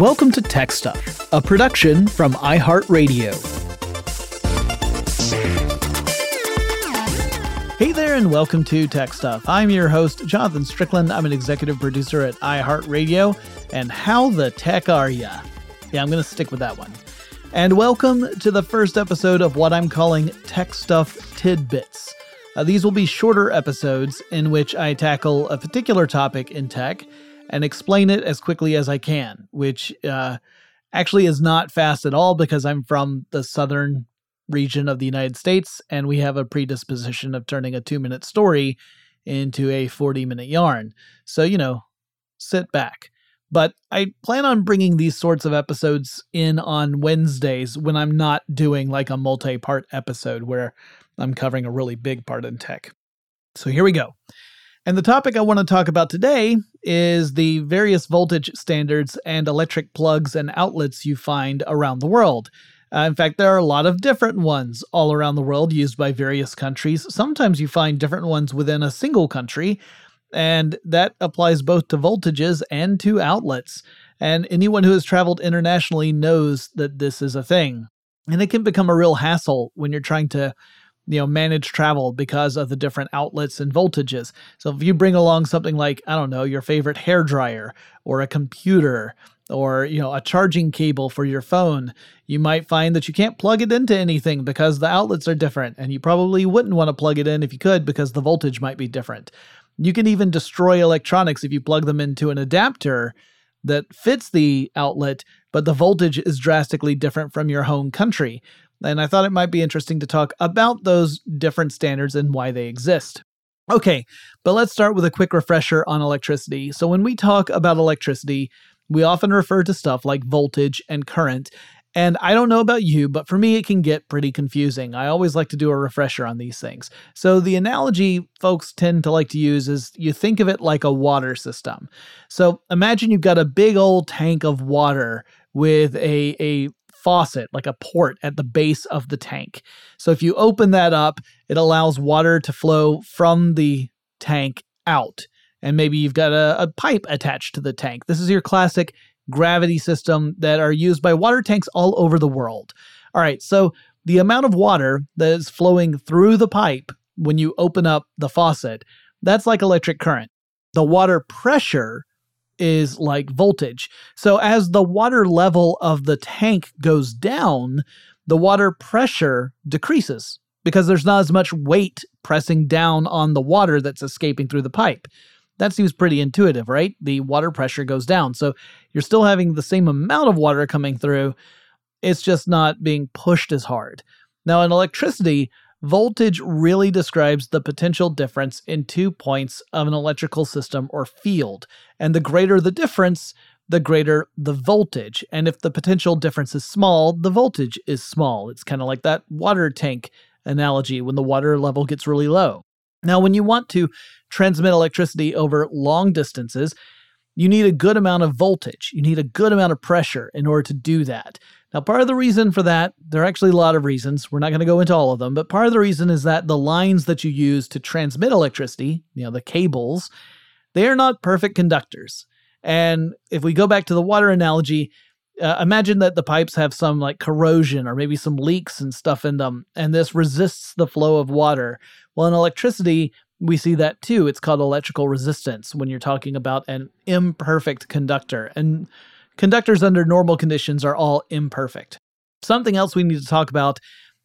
Welcome to Tech Stuff, a production from iHeartRadio. Hey there, and welcome to Tech Stuff. I'm your host, Jonathan Strickland. I'm an executive producer at iHeartRadio. And how the tech are ya? Yeah, I'm going to stick with that one. And welcome to the first episode of what I'm calling Tech Stuff Tidbits. Uh, these will be shorter episodes in which I tackle a particular topic in tech and explain it as quickly as I can, which uh, actually is not fast at all because I'm from the southern region of the United States and we have a predisposition of turning a two minute story into a 40 minute yarn. So, you know, sit back. But I plan on bringing these sorts of episodes in on Wednesdays when I'm not doing like a multi part episode where I'm covering a really big part in tech. So here we go. And the topic I want to talk about today is the various voltage standards and electric plugs and outlets you find around the world. Uh, in fact, there are a lot of different ones all around the world used by various countries. Sometimes you find different ones within a single country, and that applies both to voltages and to outlets. And anyone who has traveled internationally knows that this is a thing. And it can become a real hassle when you're trying to you know manage travel because of the different outlets and voltages. So if you bring along something like i don't know your favorite hair dryer or a computer or you know a charging cable for your phone you might find that you can't plug it into anything because the outlets are different. And you probably wouldn't want to plug it in if you could because the voltage might be different. You can even destroy electronics if you plug them into an adapter that fits the outlet but the voltage is drastically different from your home country and I thought it might be interesting to talk about those different standards and why they exist. Okay, but let's start with a quick refresher on electricity. So, when we talk about electricity, we often refer to stuff like voltage and current. And I don't know about you, but for me, it can get pretty confusing. I always like to do a refresher on these things. So, the analogy folks tend to like to use is you think of it like a water system. So, imagine you've got a big old tank of water with a, a faucet, like a port at the base of the tank. So if you open that up, it allows water to flow from the tank out. And maybe you've got a, a pipe attached to the tank. This is your classic gravity system that are used by water tanks all over the world. All right, so the amount of water that is flowing through the pipe when you open up the faucet, that's like electric current. The water pressure is like voltage. So as the water level of the tank goes down, the water pressure decreases because there's not as much weight pressing down on the water that's escaping through the pipe. That seems pretty intuitive, right? The water pressure goes down. So you're still having the same amount of water coming through. It's just not being pushed as hard. Now, in electricity, Voltage really describes the potential difference in two points of an electrical system or field, and the greater the difference, the greater the voltage. And if the potential difference is small, the voltage is small. It's kind of like that water tank analogy when the water level gets really low. Now, when you want to transmit electricity over long distances, you need a good amount of voltage. You need a good amount of pressure in order to do that. Now, part of the reason for that, there are actually a lot of reasons. We're not going to go into all of them, but part of the reason is that the lines that you use to transmit electricity, you know, the cables, they are not perfect conductors. And if we go back to the water analogy, uh, imagine that the pipes have some like corrosion or maybe some leaks and stuff in them, and this resists the flow of water. Well, in electricity, we see that too. It's called electrical resistance when you're talking about an imperfect conductor. And Conductors under normal conditions are all imperfect. Something else we need to talk about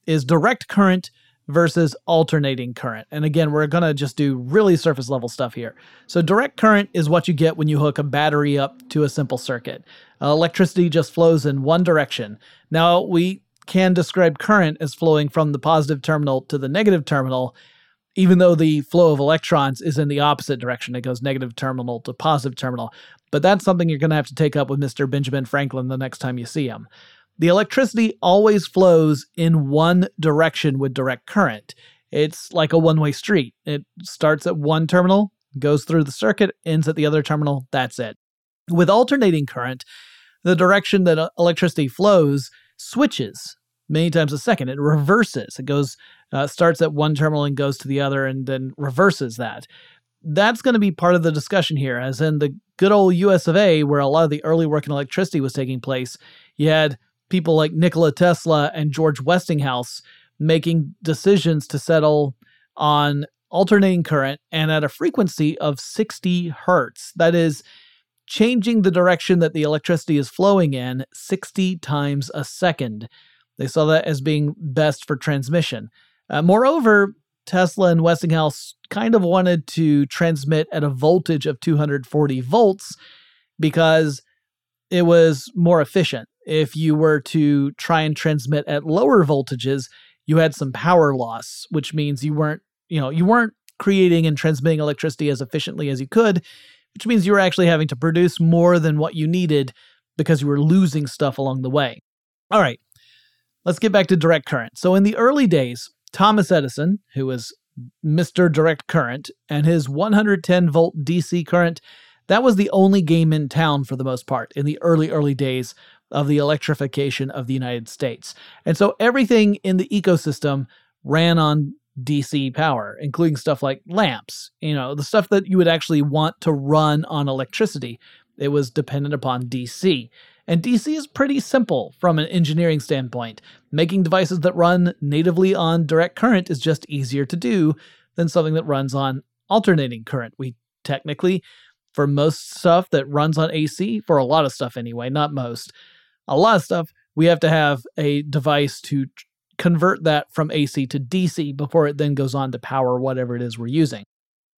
is direct current versus alternating current. And again, we're going to just do really surface level stuff here. So, direct current is what you get when you hook a battery up to a simple circuit. Uh, electricity just flows in one direction. Now, we can describe current as flowing from the positive terminal to the negative terminal, even though the flow of electrons is in the opposite direction. It goes negative terminal to positive terminal. But that's something you're going to have to take up with Mr. Benjamin Franklin the next time you see him. The electricity always flows in one direction with direct current. It's like a one way street. It starts at one terminal, goes through the circuit, ends at the other terminal. That's it. With alternating current, the direction that electricity flows switches many times a second. It reverses. It goes uh, starts at one terminal and goes to the other, and then reverses that. That's going to be part of the discussion here, as in the good old US of A, where a lot of the early work in electricity was taking place, you had people like Nikola Tesla and George Westinghouse making decisions to settle on alternating current and at a frequency of 60 hertz. That is, changing the direction that the electricity is flowing in 60 times a second. They saw that as being best for transmission. Uh, moreover, Tesla and Westinghouse kind of wanted to transmit at a voltage of 240 volts because it was more efficient. If you were to try and transmit at lower voltages, you had some power loss, which means you weren't, you know, you weren't creating and transmitting electricity as efficiently as you could, which means you were actually having to produce more than what you needed because you were losing stuff along the way. All right, let's get back to direct current. So, in the early days, Thomas Edison, who was Mr. Direct Current, and his 110 volt DC current, that was the only game in town for the most part in the early, early days of the electrification of the United States. And so everything in the ecosystem ran on DC power, including stuff like lamps, you know, the stuff that you would actually want to run on electricity. It was dependent upon DC. And DC is pretty simple from an engineering standpoint. Making devices that run natively on direct current is just easier to do than something that runs on alternating current. We technically, for most stuff that runs on AC, for a lot of stuff anyway, not most, a lot of stuff, we have to have a device to convert that from AC to DC before it then goes on to power whatever it is we're using.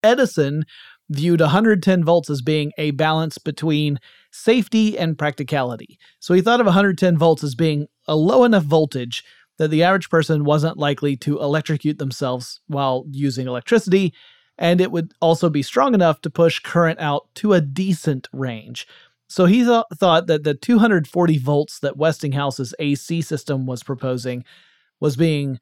Edison viewed 110 volts as being a balance between safety and practicality. So he thought of 110 volts as being a low enough voltage that the average person wasn't likely to electrocute themselves while using electricity, and it would also be strong enough to push current out to a decent range. So he th- thought that the 240 volts that Westinghouse's AC system was proposing was being,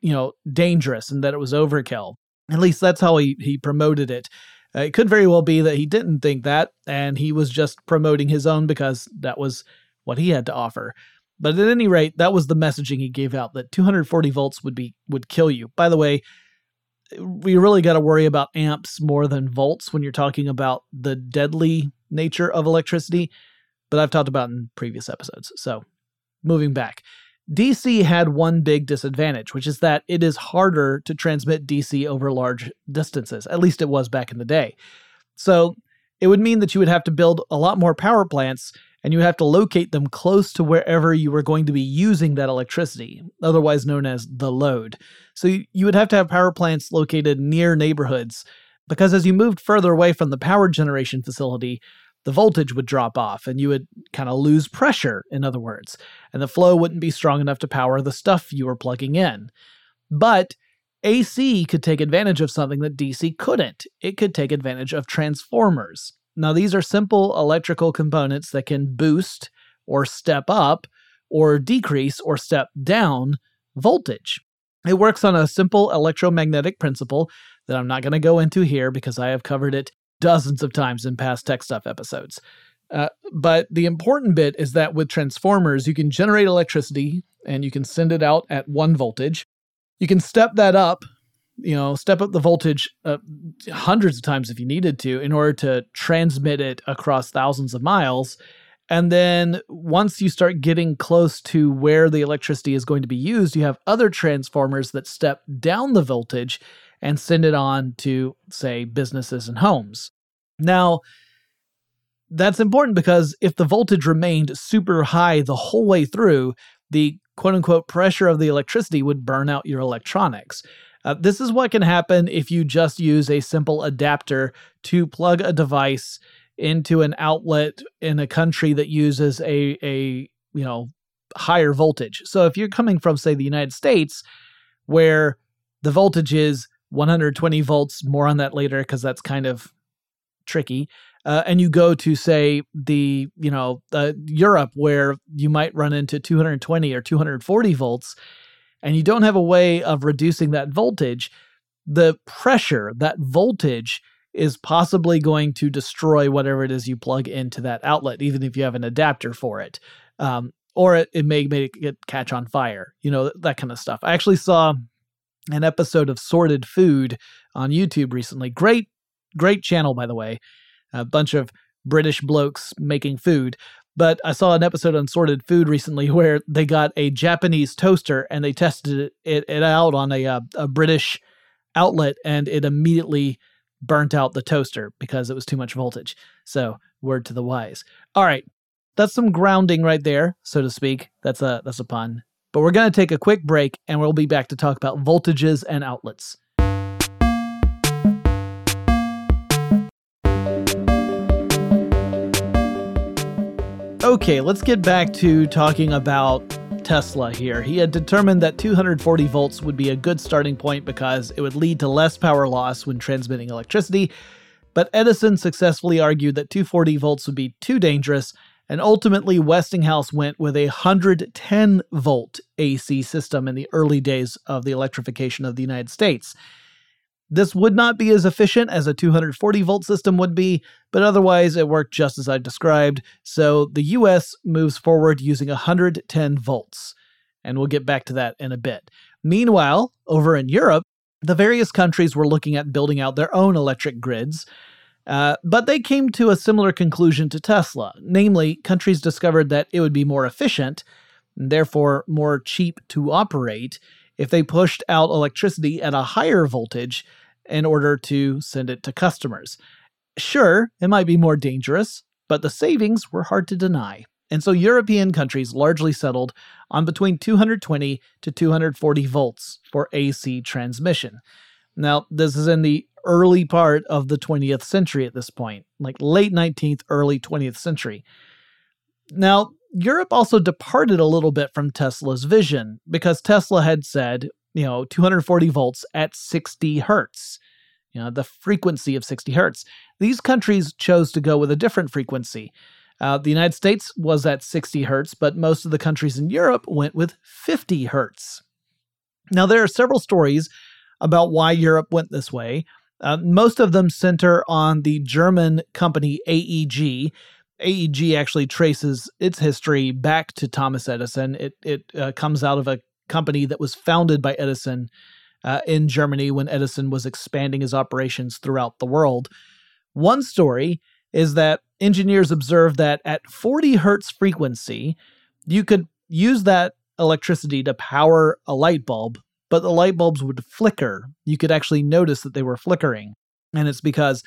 you know, dangerous and that it was overkill. At least that's how he, he promoted it. Uh, it could very well be that he didn't think that, and he was just promoting his own because that was what he had to offer. But at any rate, that was the messaging he gave out that 240 volts would be would kill you. By the way, we really got to worry about amps more than volts when you're talking about the deadly nature of electricity, but I've talked about in previous episodes. So, moving back. DC had one big disadvantage, which is that it is harder to transmit DC over large distances. At least it was back in the day. So it would mean that you would have to build a lot more power plants and you have to locate them close to wherever you were going to be using that electricity, otherwise known as the load. So you would have to have power plants located near neighborhoods because as you moved further away from the power generation facility, the voltage would drop off and you would kind of lose pressure, in other words, and the flow wouldn't be strong enough to power the stuff you were plugging in. But AC could take advantage of something that DC couldn't. It could take advantage of transformers. Now, these are simple electrical components that can boost or step up or decrease or step down voltage. It works on a simple electromagnetic principle that I'm not going to go into here because I have covered it dozens of times in past tech stuff episodes. Uh, but the important bit is that with transformers, you can generate electricity and you can send it out at one voltage. You can step that up, you know, step up the voltage uh, hundreds of times if you needed to in order to transmit it across thousands of miles. And then once you start getting close to where the electricity is going to be used, you have other transformers that step down the voltage and send it on to, say, businesses and homes. Now, that's important because if the voltage remained super high the whole way through, the quote unquote pressure of the electricity would burn out your electronics. Uh, this is what can happen if you just use a simple adapter to plug a device into an outlet in a country that uses a, a you know higher voltage. So if you're coming from say the United States where the voltage is 120 volts. More on that later because that's kind of tricky. Uh, and you go to say the you know uh, Europe where you might run into 220 or 240 volts, and you don't have a way of reducing that voltage. The pressure, that voltage, is possibly going to destroy whatever it is you plug into that outlet, even if you have an adapter for it. Um, or it, it may make it catch on fire, you know, that kind of stuff. I actually saw an episode of Sorted Food on YouTube recently. Great, great channel, by the way. A bunch of British blokes making food. But I saw an episode on Sorted Food recently where they got a Japanese toaster and they tested it, it, it out on a, uh, a British outlet and it immediately burnt out the toaster because it was too much voltage. So, word to the wise. All right. That's some grounding right there, so to speak. That's a that's a pun. But we're going to take a quick break and we'll be back to talk about voltages and outlets. Okay, let's get back to talking about Tesla here. He had determined that 240 volts would be a good starting point because it would lead to less power loss when transmitting electricity. But Edison successfully argued that 240 volts would be too dangerous, and ultimately Westinghouse went with a 110 volt AC system in the early days of the electrification of the United States. This would not be as efficient as a 240 volt system would be, but otherwise it worked just as I described. So the US moves forward using 110 volts. And we'll get back to that in a bit. Meanwhile, over in Europe, the various countries were looking at building out their own electric grids. Uh, but they came to a similar conclusion to Tesla. Namely, countries discovered that it would be more efficient, and therefore more cheap to operate, if they pushed out electricity at a higher voltage in order to send it to customers. Sure, it might be more dangerous, but the savings were hard to deny. And so European countries largely settled on between 220 to 240 volts for AC transmission. Now, this is in the early part of the 20th century at this point, like late 19th, early 20th century. Now, Europe also departed a little bit from Tesla's vision because Tesla had said, you know, 240 volts at 60 hertz, you know, the frequency of 60 hertz. These countries chose to go with a different frequency. Uh, the United States was at 60 hertz, but most of the countries in Europe went with 50 hertz. Now, there are several stories about why Europe went this way. Uh, most of them center on the German company AEG. AEG actually traces its history back to Thomas Edison. It it uh, comes out of a company that was founded by Edison uh, in Germany when Edison was expanding his operations throughout the world. One story is that engineers observed that at 40 hertz frequency, you could use that electricity to power a light bulb, but the light bulbs would flicker. You could actually notice that they were flickering. And it's because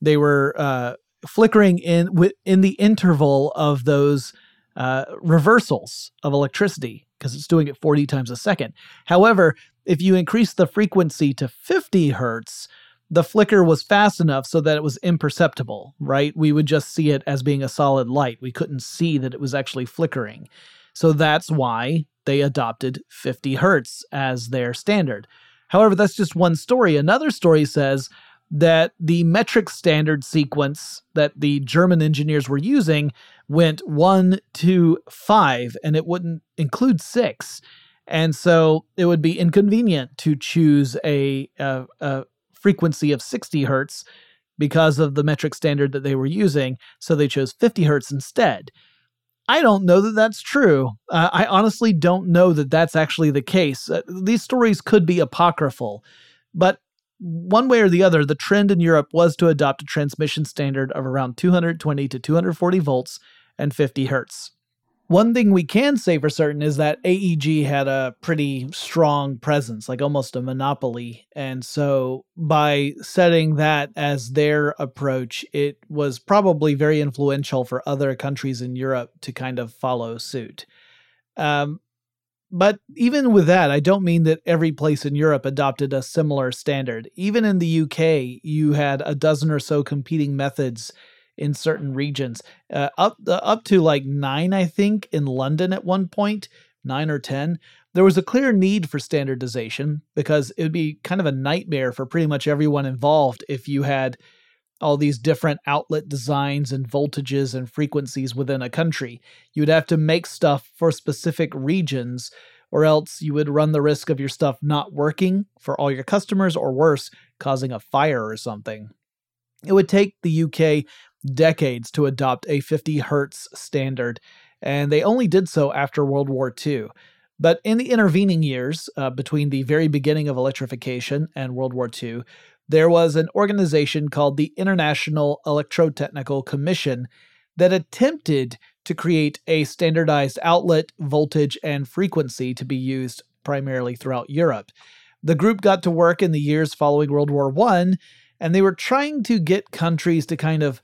they were uh, flickering in in the interval of those uh, reversals of electricity because it's doing it 40 times a second. However, if you increase the frequency to 50 hertz, the flicker was fast enough so that it was imperceptible, right? We would just see it as being a solid light. We couldn't see that it was actually flickering. So that's why they adopted 50 hertz as their standard. However, that's just one story. Another story says that the metric standard sequence that the German engineers were using went one, two, five, and it wouldn't include six. And so it would be inconvenient to choose a, a, a frequency of 60 hertz because of the metric standard that they were using. So they chose 50 hertz instead. I don't know that that's true. Uh, I honestly don't know that that's actually the case. Uh, these stories could be apocryphal, but one way or the other, the trend in Europe was to adopt a transmission standard of around 220 to 240 volts and 50 hertz. One thing we can say for certain is that AEG had a pretty strong presence, like almost a monopoly. And so by setting that as their approach, it was probably very influential for other countries in Europe to kind of follow suit. Um, but even with that, I don't mean that every place in Europe adopted a similar standard. Even in the UK, you had a dozen or so competing methods in certain regions, uh, up uh, up to like nine, I think, in London at one point, nine or ten. There was a clear need for standardization because it would be kind of a nightmare for pretty much everyone involved if you had all these different outlet designs and voltages and frequencies within a country. You would have to make stuff for specific regions, or else you would run the risk of your stuff not working for all your customers, or worse, causing a fire or something. It would take the UK decades to adopt a 50 hertz standard, and they only did so after World War II. But in the intervening years, uh, between the very beginning of electrification and World War II, there was an organization called the International Electrotechnical Commission that attempted to create a standardized outlet, voltage, and frequency to be used primarily throughout Europe. The group got to work in the years following World War I, and they were trying to get countries to kind of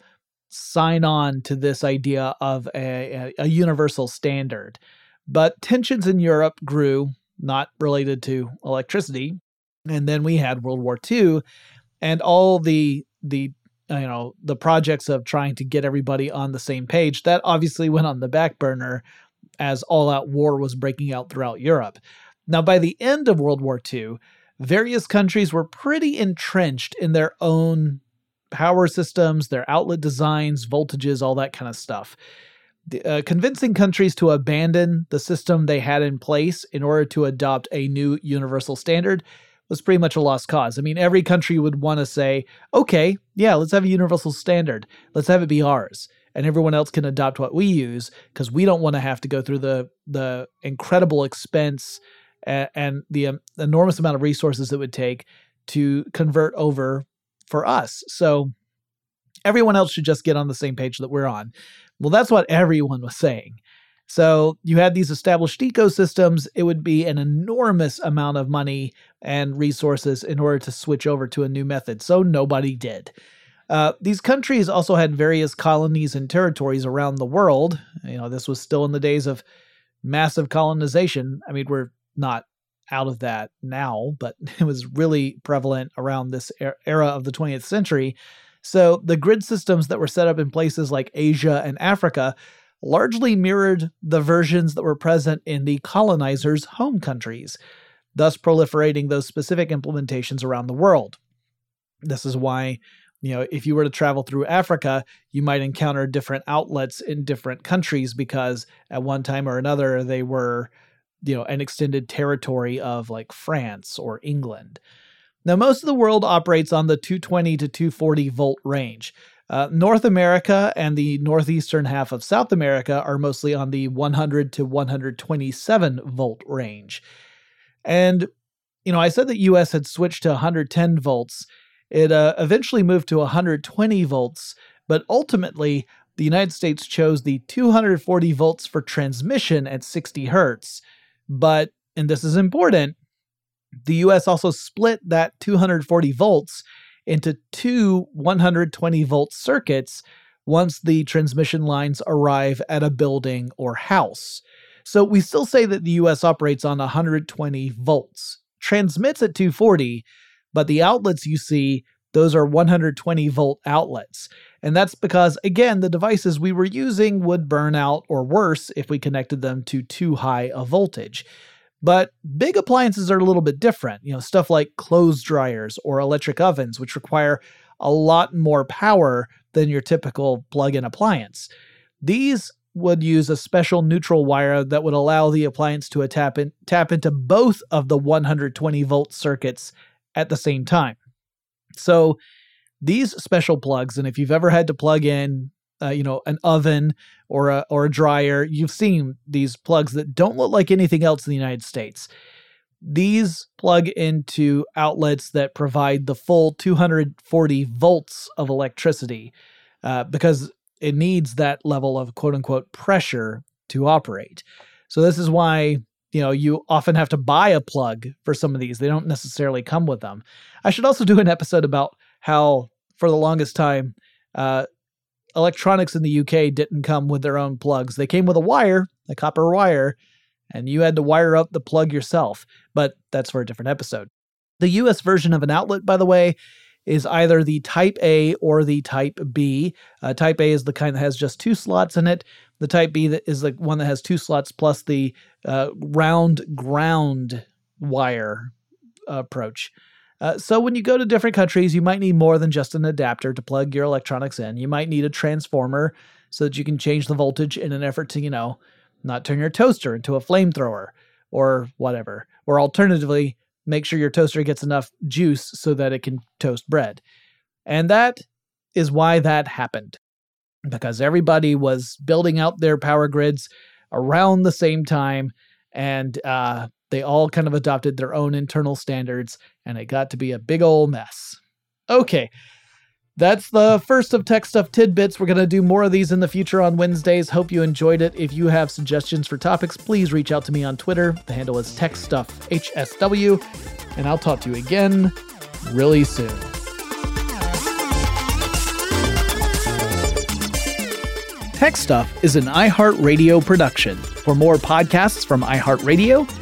sign on to this idea of a, a, a universal standard. But tensions in Europe grew, not related to electricity. And then we had World War II, and all the the you know the projects of trying to get everybody on the same page that obviously went on the back burner as all out war was breaking out throughout Europe. Now by the end of World War II, various countries were pretty entrenched in their own power systems, their outlet designs, voltages, all that kind of stuff. Uh, convincing countries to abandon the system they had in place in order to adopt a new universal standard was pretty much a lost cause. I mean, every country would want to say, okay, yeah, let's have a universal standard. Let's have it be ours. And everyone else can adopt what we use because we don't want to have to go through the the incredible expense and, and the um, enormous amount of resources it would take to convert over for us. So everyone else should just get on the same page that we're on. Well, that's what everyone was saying. So you had these established ecosystems, it would be an enormous amount of money and resources in order to switch over to a new method. So nobody did. Uh, these countries also had various colonies and territories around the world. You know, this was still in the days of massive colonization. I mean, we're not out of that now, but it was really prevalent around this era of the 20th century. So the grid systems that were set up in places like Asia and Africa largely mirrored the versions that were present in the colonizers' home countries, thus proliferating those specific implementations around the world. This is why, you know, if you were to travel through Africa, you might encounter different outlets in different countries because at one time or another they were you know, an extended territory of like France or England. Now, most of the world operates on the 220 to 240 volt range. Uh, North America and the northeastern half of South America are mostly on the 100 to 127 volt range. And, you know, I said that US had switched to 110 volts. It uh, eventually moved to 120 volts, but ultimately, the United States chose the 240 volts for transmission at 60 hertz. But, and this is important, the US also split that 240 volts into two 120 volt circuits once the transmission lines arrive at a building or house. So we still say that the US operates on 120 volts, transmits at 240, but the outlets you see, those are 120 volt outlets. And that's because, again, the devices we were using would burn out or worse if we connected them to too high a voltage. But big appliances are a little bit different, you know, stuff like clothes dryers or electric ovens, which require a lot more power than your typical plug in appliance. These would use a special neutral wire that would allow the appliance to tap, in, tap into both of the 120 volt circuits at the same time. So these special plugs, and if you've ever had to plug in, uh, you know, an oven or a or a dryer, you've seen these plugs that don't look like anything else in the United States. These plug into outlets that provide the full 240 volts of electricity uh, because it needs that level of quote unquote pressure to operate. So this is why you know you often have to buy a plug for some of these. They don't necessarily come with them. I should also do an episode about how for the longest time, uh, electronics in the UK didn't come with their own plugs. They came with a wire, a copper wire, and you had to wire up the plug yourself. But that's for a different episode. The US version of an outlet, by the way, is either the Type A or the Type B. Uh, type A is the kind that has just two slots in it. The Type B is the one that has two slots plus the uh, round ground wire approach. Uh, so when you go to different countries, you might need more than just an adapter to plug your electronics in. You might need a transformer so that you can change the voltage in an effort to, you know, not turn your toaster into a flamethrower or whatever. Or alternatively, make sure your toaster gets enough juice so that it can toast bread. And that is why that happened. Because everybody was building out their power grids around the same time and uh, they all kind of adopted their own internal standards, and it got to be a big old mess. Okay. That's the first of Tech Stuff Tidbits. We're going to do more of these in the future on Wednesdays. Hope you enjoyed it. If you have suggestions for topics, please reach out to me on Twitter. The handle is TechStuffHSW. And I'll talk to you again really soon. Tech Stuff is an iHeartRadio production. For more podcasts from iHeartRadio,